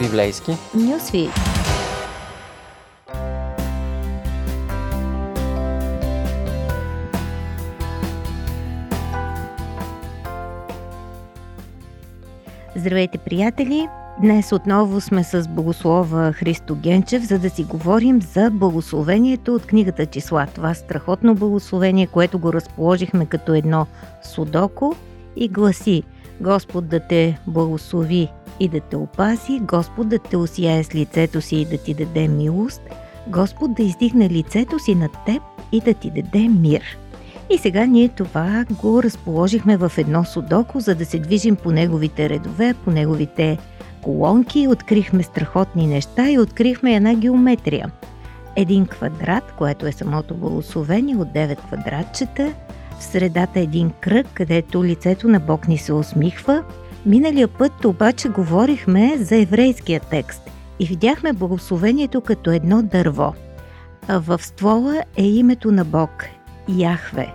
Библейски. Нюсви. Здравейте, приятели! Днес отново сме с богослова Христо Генчев, за да си говорим за благословението от книгата Числа. Това страхотно благословение, което го разположихме като едно судоко и гласи Господ да те благослови и да те опази, Господ да те осияе с лицето си и да ти даде милост, Господ да издигне лицето си над теб и да ти даде мир. И сега ние това го разположихме в едно судоко, за да се движим по неговите редове, по неговите колонки, открихме страхотни неща и открихме една геометрия. Един квадрат, което е самото благословение от 9 квадратчета, в средата един кръг, където лицето на Бог ни се усмихва. Миналия път обаче говорихме за еврейския текст и видяхме благословението като едно дърво. В ствола е името на Бог – Яхве.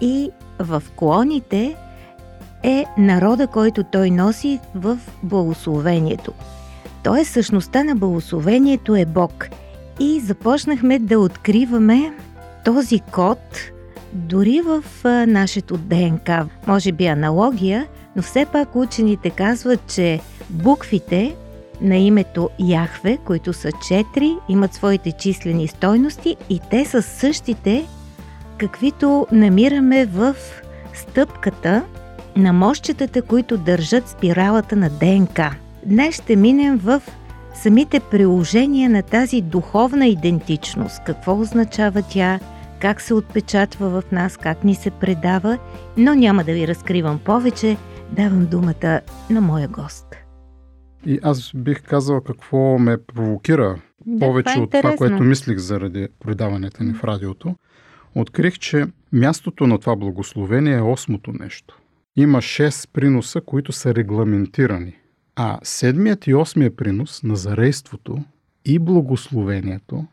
И в клоните е народа, който той носи в благословението. Тоест, същността на благословението е Бог. И започнахме да откриваме този код дори в нашето ДНК. Може би аналогия, но все пак учените казват, че буквите на името Яхве, които са четири, имат своите числени стойности и те са същите, каквито намираме в стъпката на мощчетата, които държат спиралата на ДНК. Днес ще минем в самите приложения на тази духовна идентичност. Какво означава тя, как се отпечатва в нас, как ни се предава, но няма да ви разкривам повече. Давам думата на моя гост. И аз бих казал какво ме провокира да, повече това е от това, което мислих заради предаването ни в радиото. Открих, че мястото на това благословение е осмото нещо има 6 приноса, които са регламентирани. А седмият и осмият принос на зарейството и благословението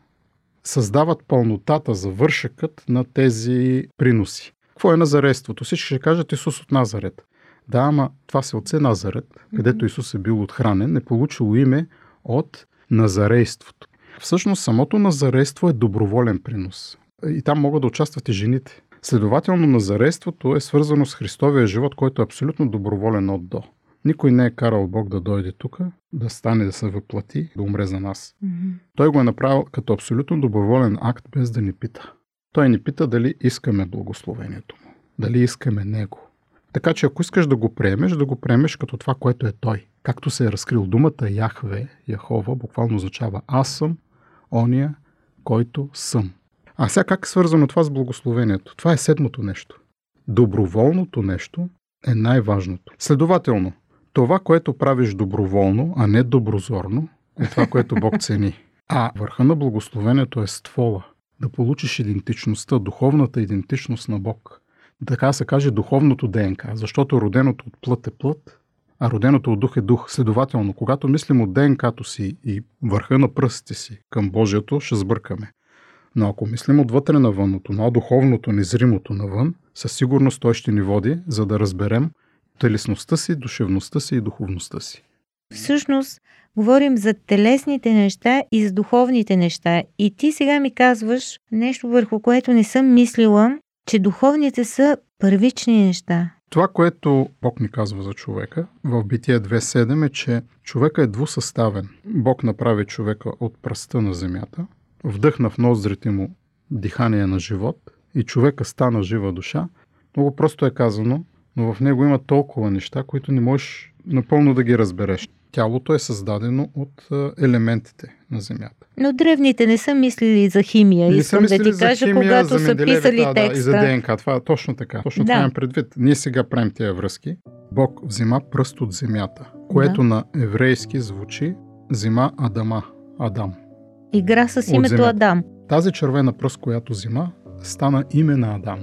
създават пълнотата, завършъкът на тези приноси. Какво е назарейството? Всички ще кажат Исус от Назарет. Да, ама това се отце Назарет, където Исус е бил отхранен, е получило име от назарейството. Всъщност самото назарейство е доброволен принос. И там могат да участват и жените. Следователно, назарейството е свързано с Христовия живот, който е абсолютно доброволен от до. Никой не е карал Бог да дойде тук, да стане да се въплати, да умре за нас. Mm-hmm. Той го е направил като абсолютно доброволен акт, без да ни пита. Той ни пита дали искаме благословението му, дали искаме него. Така че ако искаш да го приемеш, да го приемеш като това, което е той. Както се е разкрил думата Яхве, Яхова, буквално означава аз съм, ония, който съм. А сега как е свързано това с благословението? Това е седмото нещо. Доброволното нещо е най-важното. Следователно, това, което правиш доброволно, а не доброзорно, е това, което Бог цени. А върха на благословението е ствола. Да получиш идентичността, духовната идентичност на Бог. Така се каже духовното ДНК, защото роденото от плът е плът, а роденото от дух е дух. Следователно, когато мислим от ДНК-то си и върха на пръстите си към Божието, ще сбъркаме. Но ако мислим отвътре навън, от това духовното, незримото навън, със сигурност той ще ни води, за да разберем телесността си, душевността си и духовността си. Всъщност, говорим за телесните неща и за духовните неща. И ти сега ми казваш нещо, върху което не съм мислила, че духовните са първични неща. Това, което Бог ни казва за човека в Битие 2.7 е, че човека е двусъставен. Бог направи човека от пръста на земята, вдъхна в ноздрите му дихание на живот и човека стана жива душа, много просто е казано, но в него има толкова неща, които не можеш напълно да ги разбереш. Тялото е създадено от елементите на Земята. Но древните не са мислили за химия, не искам да ти кажа, химия, когато са писали да, текста. Да, и за ДНК. Това е точно така. Точно да. това имам предвид. Ние сега правим тези връзки. Бог взима пръст от земята, което да. на еврейски звучи взима Адама, Адам. Игра с името Адам. Тази червена пръст, която взима, стана име на Адам.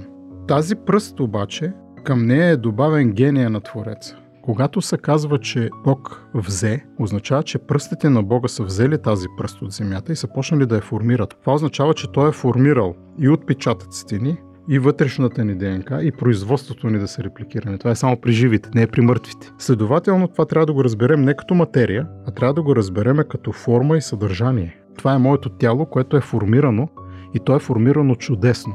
Тази пръст обаче, към нея е добавен гения на Твореца. Когато се казва, че Бог взе, означава, че пръстите на Бога са взели тази пръст от земята и са почнали да я формират. Това означава, че Той е формирал и отпечатъците ни, и вътрешната ни ДНК, и производството ни да се репликираме. Това е само при живите, не е при мъртвите. Следователно, това трябва да го разберем не като материя, а трябва да го разберем като форма и съдържание. Това е моето тяло, което е формирано и то е формирано чудесно.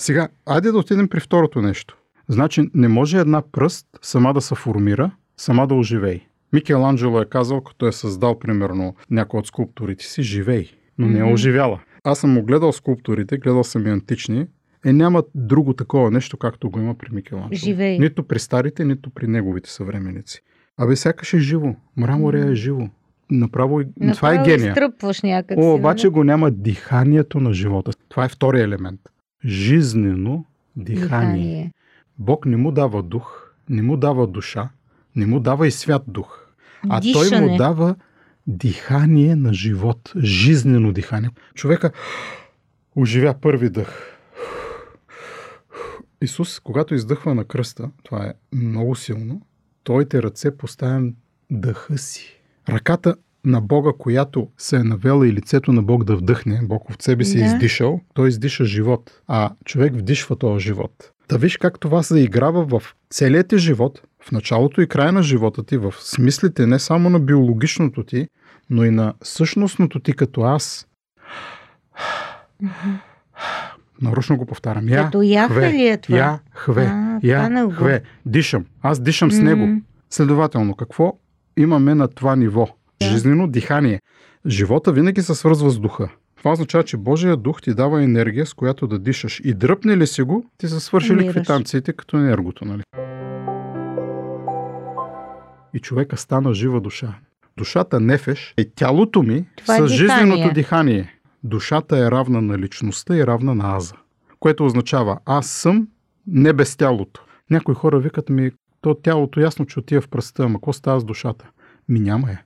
Сега, айде да отидем при второто нещо. Значи, не може една пръст сама да се формира, сама да оживей. Микеланджело е казал, като е създал, примерно, някой от скулптурите си, живей, но не е оживяла. Аз съм му гледал скулптурите, гледал съм и антични, е няма друго такова нещо, както го има при Микеланджело. Живей. Нито при старите, нито при неговите съвременици. Абе, сякаш е живо. Мраморя е живо. Направо, Направо това е гения. Стръпваш някак О, обаче го няма диханието на живота. Това е втория елемент. Жизнено дихание. дихание. Бог не му дава дух, не му дава душа, не му дава и свят дух. А Дишане. той му дава дихание на живот, жизнено дихание. Човека оживя първи дъх. Исус, когато издъхва на кръста, това е много силно, Твоите ръце поставям дъха си. Ръката на Бога, която се е навела и лицето на Бог да вдъхне, Бог от себе си е да. е издишал, той издиша живот, а човек вдишва този живот. Да виж как това се играва в целият ти живот, в началото и края на живота ти, в смислите не само на биологичното ти, но и на същностното ти като аз. Нарочно го повтарям. Я, Като хве, ли е това? Я, хве, а, я, хве. Дишам. Аз дишам с него. Следователно, какво имаме на това ниво? Жизнено дихание. Живота винаги се свързва с духа. Това означава, че Божия дух ти дава енергия, с която да дишаш. И дръпне ли си го, ти са свършили квитанциите като енергото, нали? И човека стана жива душа. Душата нефеш е тялото ми Това с е жизненото дихание. Душата е равна на личността и равна на аза. Което означава, аз съм не без тялото. Някои хора викат ми, то тялото ясно, че отива в пръста, ама какво става с душата? Ми няма я.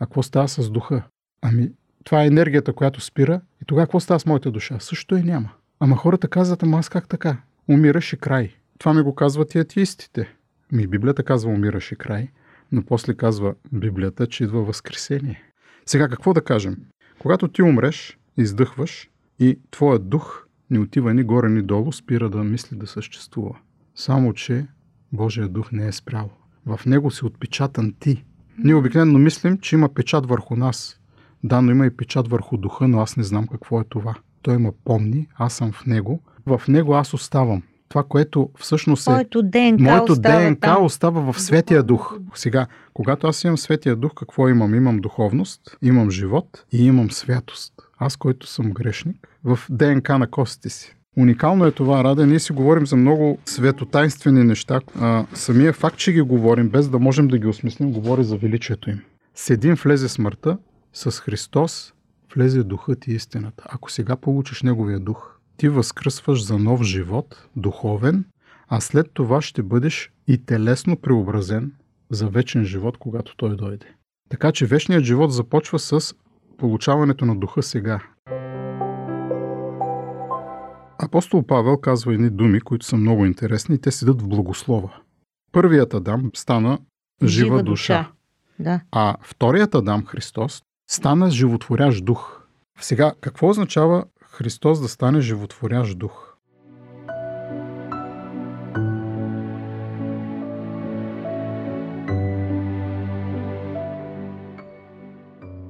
А какво става с духа? Ами, това е енергията, която спира. И тогава какво става с моята душа? Също и няма. Ама хората казват, ама аз как така? Умираш и край. Това ми го казват и атеистите. Ми Библията казва умираш и край, но после казва Библията, че идва възкресение. Сега какво да кажем? Когато ти умреш, издъхваш и твоят дух не отива ни горе, ни долу, спира да мисли да съществува. Само, че Божия дух не е спрял. В него си отпечатан ти. Ние обикновено мислим, че има печат върху нас. Да, но има и печат върху духа, но аз не знам какво е това. Той ме помни, аз съм в него. В него аз оставам. Това, което всъщност е... Моето ДНК, моето остава, ДНК там. остава в Светия Дух. Сега, когато аз имам Светия Дух, какво имам? Имам духовност, имам живот и имам святост. Аз, който съм грешник, в ДНК на костите си. Уникално е това, Раде. Ние си говорим за много светотайнствени неща. А, самия факт, че ги говорим, без да можем да ги осмислим, говори за величието им. С един влезе смъртта, с Христос влезе духът и истината. Ако сега получиш Неговия дух, ти възкръсваш за нов живот, духовен, а след това ще бъдеш и телесно преобразен за вечен живот, когато той дойде. Така че вечният живот започва с получаването на духа сега. Апостол Павел казва едни думи, които са много интересни и те седат в благослова. Първият Адам стана жива, жива душа. душа. Да. А вторият Адам Христос стана животворящ дух. Сега, какво означава Христос да стане животворящ дух?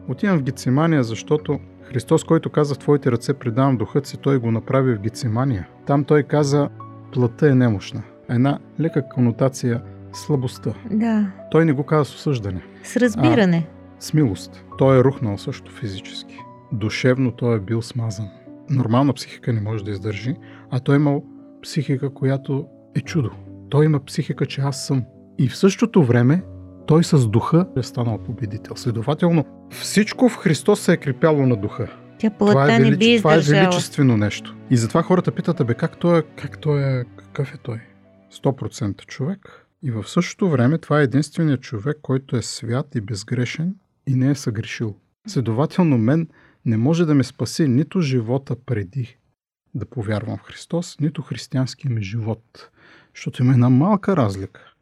Отивам в Гецимания, защото Христос, който каза в Твоите ръце предавам духът си, Той го направи в Гецимания. Там Той каза, плътта е немощна. Една лека конотация слабостта. Да. Той не го каза с осъждане. С разбиране. А, с милост. Той е рухнал също физически. Душевно той е бил смазан. Нормална психика не може да издържи, а той е имал психика, която е чудо. Той има психика, че аз съм. И в същото време той с духа е станал победител. Следователно, всичко в Христос се е крепяло на духа. Тя това е, велич... би това е величествено нещо. И затова хората питат, бе, как той е, как той е, какъв е той? 100% човек. И в същото време това е единственият човек, който е свят и безгрешен и не е съгрешил. Следователно, мен не може да ме спаси нито живота преди да повярвам в Христос, нито християнския ми живот. Защото има една малка разлика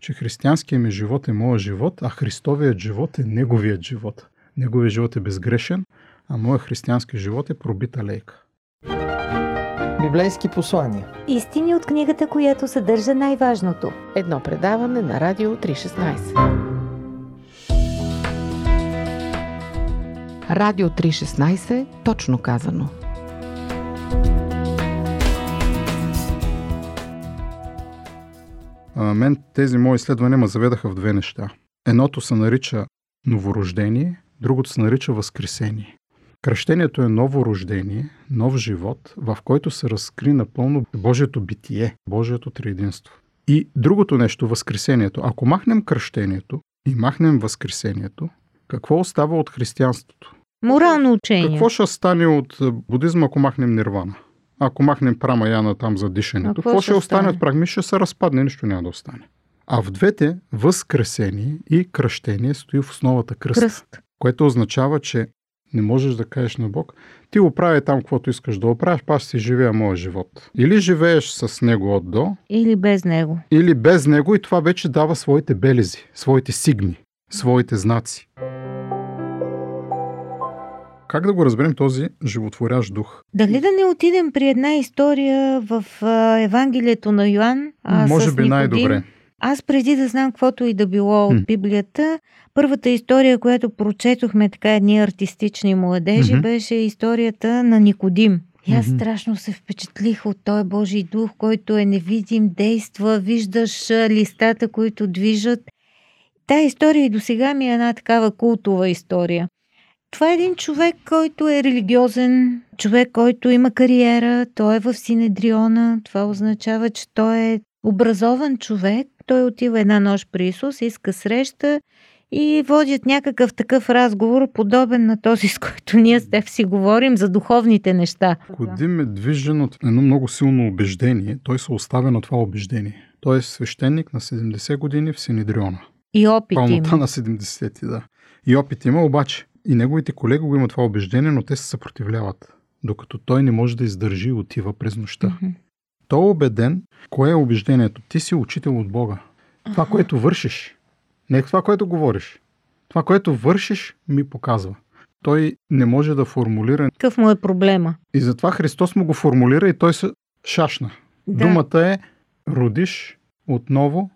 че християнският ми живот е моят живот, а Христовият живот е неговият живот. Неговият живот е безгрешен, а моят християнски живот е пробита лейка. Библейски послания. Истини от книгата, която съдържа най-важното. Едно предаване на Радио 316. Радио 316, точно казано. Мен тези мои изследвания ме заведаха в две неща. Едното се нарича новорождение, другото се нарича възкресение. Кръщението е ново рождение, нов живот, в който се разкри напълно Божието битие, Божието триединство. И другото нещо, възкресението. Ако махнем кръщението и махнем възкресението, какво остава от християнството? Морално учение. Какво ще стане от будизма, ако махнем нирвана? Ако махнем прама яна там за дишането, какво ще остане от прагми? Ще се разпадне, нищо няма да остане. А в двете възкресение и кръщение стои в основата кръст, кръст. което означава, че не можеш да кажеш на Бог, ти оправи там, каквото искаш да оправиш, па си живея моя живот. Или живееш с него от до, или без него. Или без него и това вече дава своите белези, своите сигни, своите знаци. Как да го разберем този животворящ дух? Дали да не отидем при една история в Евангелието на Йоанн? А, Може би най-добре. Аз преди да знам каквото и да било от Библията, първата история, която прочетохме така едни артистични младежи, mm-hmm. беше историята на Никодим. И аз страшно се впечатлих от този Божий дух, който е невидим, действа, виждаш листата, които движат. Та история и до сега ми е една такава култова история. Това е един човек, който е религиозен, човек, който има кариера, той е в Синедриона. Това означава, че той е образован човек. Той отива една нощ при Исус, иска среща и водят някакъв такъв разговор, подобен на този, с който ние с теб си говорим за духовните неща. Кодим е движен от едно много силно убеждение. Той се оставя на това убеждение. Той е свещеник на 70 години в Синедриона. И опит Пълнота има. на 70, да. И опит има, обаче и неговите колеги го имат това убеждение, но те се съпротивляват, докато той не може да издържи и отива през нощта. Mm-hmm. Той е убеден, кое е убеждението. Ти си учител от Бога. Това, uh-huh. което вършиш, не е това, което говориш. Това, което вършиш, ми показва. Той не може да формулира. Какъв му е проблема? И затова Христос му го формулира и той се шашна. Да. Думата е родиш отново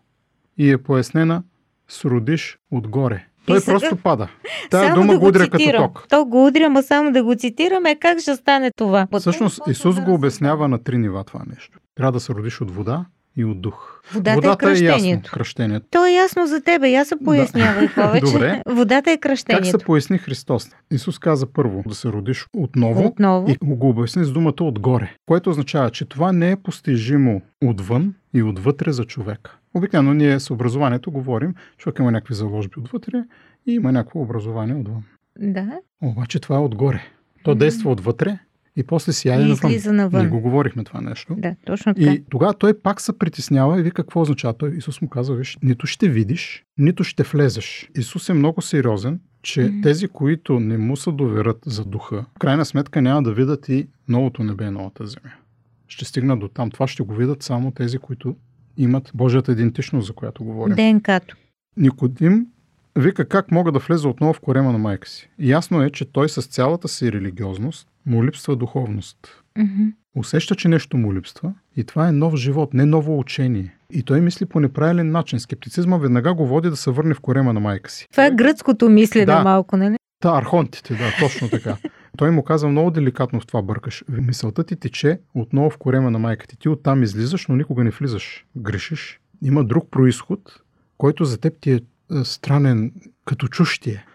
и е пояснена с родиш отгоре. Той сега... просто пада. Тая дума да го удря като ток. То го удря, ма само да го цитираме. Как ще стане това? Всъщност Исус го обяснява на три нива това нещо. Трябва да се родиш от вода, и от дух. Водата, е Водата е кръщението. Е ясно, кръщението. То е ясно за тебе. Я се пояснявай да. повече. Добре. Водата е кръщението. Как се поясни Христос? Исус каза първо да се родиш отново, отново. и го обясни с думата отгоре, което означава, че това не е постижимо отвън и отвътре за човека. Обикновено ние с образованието говорим, човек има някакви заложби отвътре и има някакво образование отвън. Да. Обаче това е отгоре. То действа отвътре и после сияе и навън. навън. Ние го говорихме това нещо. Да, точно така. И тогава той пак се притеснява и вика какво означава. Той Исус му казва, виж, нито ще видиш, нито ще влезеш. Исус е много сериозен, че mm-hmm. тези, които не му се доверят за духа, в крайна сметка няма да видят и новото небе и новата земя. Ще стигнат до там. Това ще го видят само тези, които имат Божията идентичност, за която говорим. ДНК-то. Никодим вика как мога да влеза отново в корема на майка си. Ясно е, че той с цялата си религиозност му липсва духовност. Mm-hmm. Усеща, че нещо му липсва и това е нов живот, не ново учение. И той мисли по неправилен начин. Скептицизма веднага го води да се върне в корема на майка си. Това е гръцкото мислене да, малко, нали? Да, архонтите, да, точно така. Той му каза много деликатно в това бъркаш. Мисълта ти тече отново в корема на майка ти. Ти оттам излизаш, но никога не влизаш. Грешиш. Има друг происход, който за теб ти е, е странен, като чущие.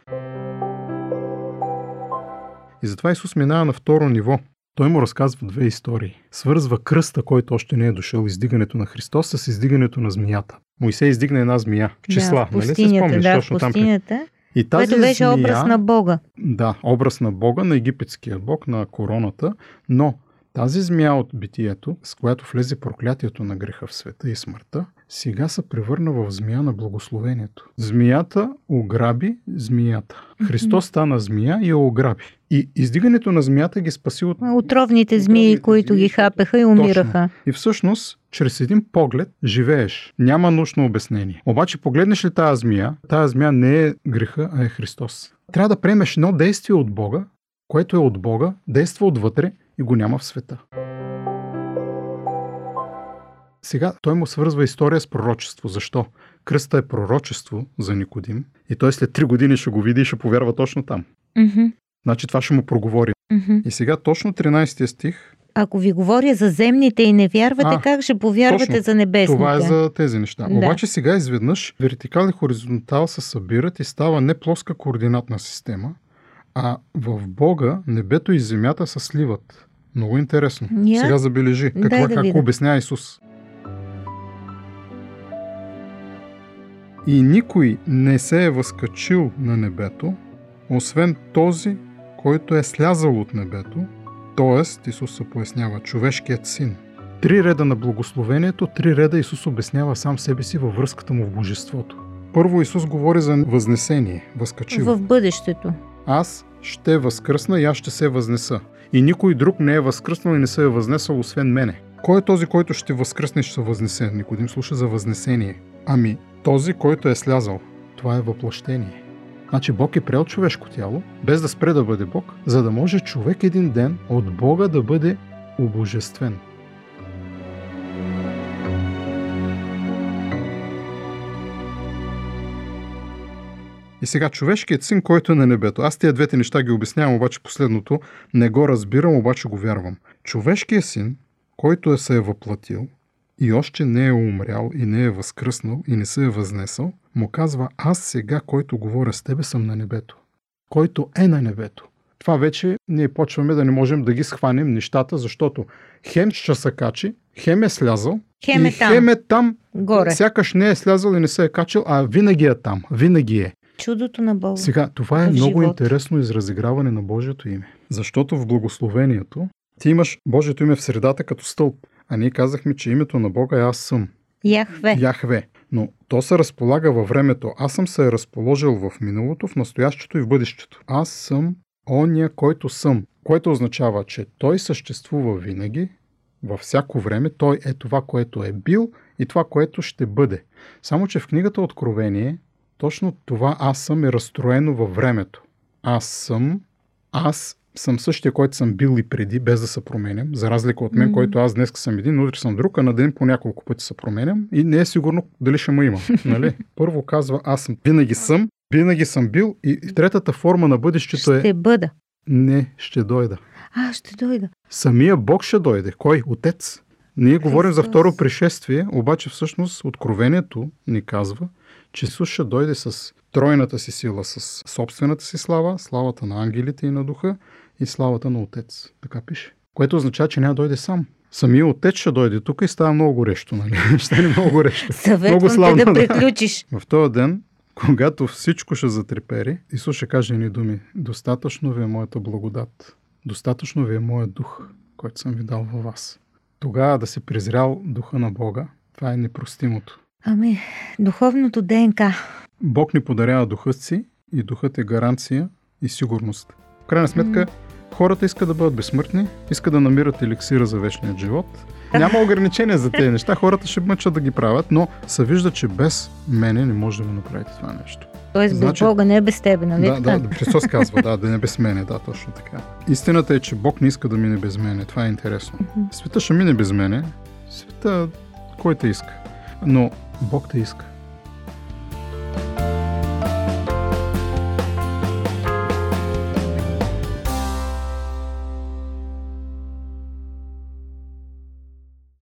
И затова Исус минава на второ ниво. Той му разказва две истории. Свързва кръста, който още не е дошъл, издигането на Христос с издигането на змията. Моисей издигна една змия в числа, да, в нали се спомняш? Да, точно. Там, и тази което беше змия, образ на Бога. Да, образ на Бога, на египетския бог, на короната, но тази змия от битието, с която влезе проклятието на греха в света и смъртта, сега се превърна в змия на благословението. Змията ограби змията. Христос стана змия и я ограби. И издигането на змията ги спаси от... Отровните змии, които ги хапеха и умираха. Точно. И всъщност чрез един поглед живееш. Няма научно обяснение. Обаче погледнеш ли тази змия, тази змия не е греха, а е Христос. Трябва да приемеш едно действие от Бога, което е от Бога, действа отвътре и го няма в света. Сега той му свързва история с пророчество. Защо? Кръста е пророчество за Никодим и той след три години ще го види и ще повярва точно там. Mm-hmm. Значи това ще му проговори. Mm-hmm. И сега точно 13 стих ако ви говоря за земните и не вярвате, а, как ще повярвате точно, за небесните? Това е за тези неща. Да. Обаче сега изведнъж вертикал и хоризонтал се събират и става не плоска координатна система, а в Бога небето и земята се сливат. Много интересно. Я? Сега забележи каква, да как обяснява Исус. И никой не се е възкачил на небето, освен този, който е слязал от небето, т.е. Исус се пояснява човешкият син. Три реда на благословението, три реда Исус обяснява сам себе си във връзката му в Божеството. Първо Исус говори за възнесение, възкачил. В бъдещето. Аз ще възкръсна и аз ще се възнеса. И никой друг не е възкръснал и не се е възнесъл, освен мене. Кой е този, който ще възкръсне и ще се възнесе? Никодим слуша за възнесение. Ами, този, който е слязал. Това е въплъщение. Значи Бог е приел човешко тяло, без да спре да бъде Бог, за да може човек един ден от Бога да бъде обожествен. И сега човешкият син, който е на небето. Аз тия двете неща ги обяснявам, обаче последното не го разбирам, обаче го вярвам. Човешкият син, който е се е въплатил и още не е умрял и не е възкръснал и не се е възнесъл, му казва, аз сега, който говоря с тебе, съм на небето. Който е на небето. Това вече ние почваме да не можем да ги схванем нещата, защото хем ще се качи, хем е слязал, хем е и там. хем е там, Горе. сякаш не е слязал и не се е качил, а винаги е там, винаги е. Чудото на Бога. Сега, това е много живот. интересно изразиграване на Божието име. Защото в благословението ти имаш Божието име в средата като стълб. А ние казахме, че името на Бога е Аз съм. Яхве. Яхве. Но то се разполага във времето. Аз съм се е разположил в миналото, в настоящето и в бъдещето. Аз съм оня, който съм. Което означава, че той съществува винаги, във всяко време. Той е това, което е бил и това, което ще бъде. Само, че в книгата Откровение точно това аз съм е разстроено във времето. Аз съм, аз съм същия, който съм бил и преди, без да се променям, за разлика от мен, mm-hmm. който аз днес съм един, утре съм друг, а на ден по няколко пъти се променям и не е сигурно дали ще ме има. Нали? Първо казва, аз съм, винаги съм, винаги съм бил и третата форма на бъдещето ще е... Ще бъда. Не, ще дойда. А, ще дойда. Самия Бог ще дойде. Кой? Отец. Ние Христос. говорим за второ пришествие, обаче всъщност откровението ни казва, че Исус ще дойде с тройната си сила, с собствената си слава, славата на ангелите и на духа и славата на Отец. Така пише. Което означава, че няма дойде сам. Самия Отец ще дойде тук и става много горещо, нали? Ще много горещо. Съветвам много славно, да приключиш. В този ден, когато всичко ще затрепери, Исус ще каже ни думи. Достатъчно ви е моята благодат. Достатъчно ви е моят дух, който съм ви дал във вас. Тогава да си презрял духа на Бога, това е непростимото. Ами, духовното ДНК. Бог ни подарява духът си и духът е гаранция и сигурност. В крайна сметка, mm. Хората искат да бъдат безсмъртни, искат да намират еликсира за вечния живот. Няма ограничения за тези неща, хората ще мъчат да ги правят, но се вижда, че без мене не може да го направите това нещо. Тоест без значи, Бога не е без тебе, нали? Да, да, Христос казва, да, да не е без мене, да, точно така. Истината е, че Бог не иска да мине без мене, това е интересно. Света ще мине без мене, света кой те иска, но Бог те иска.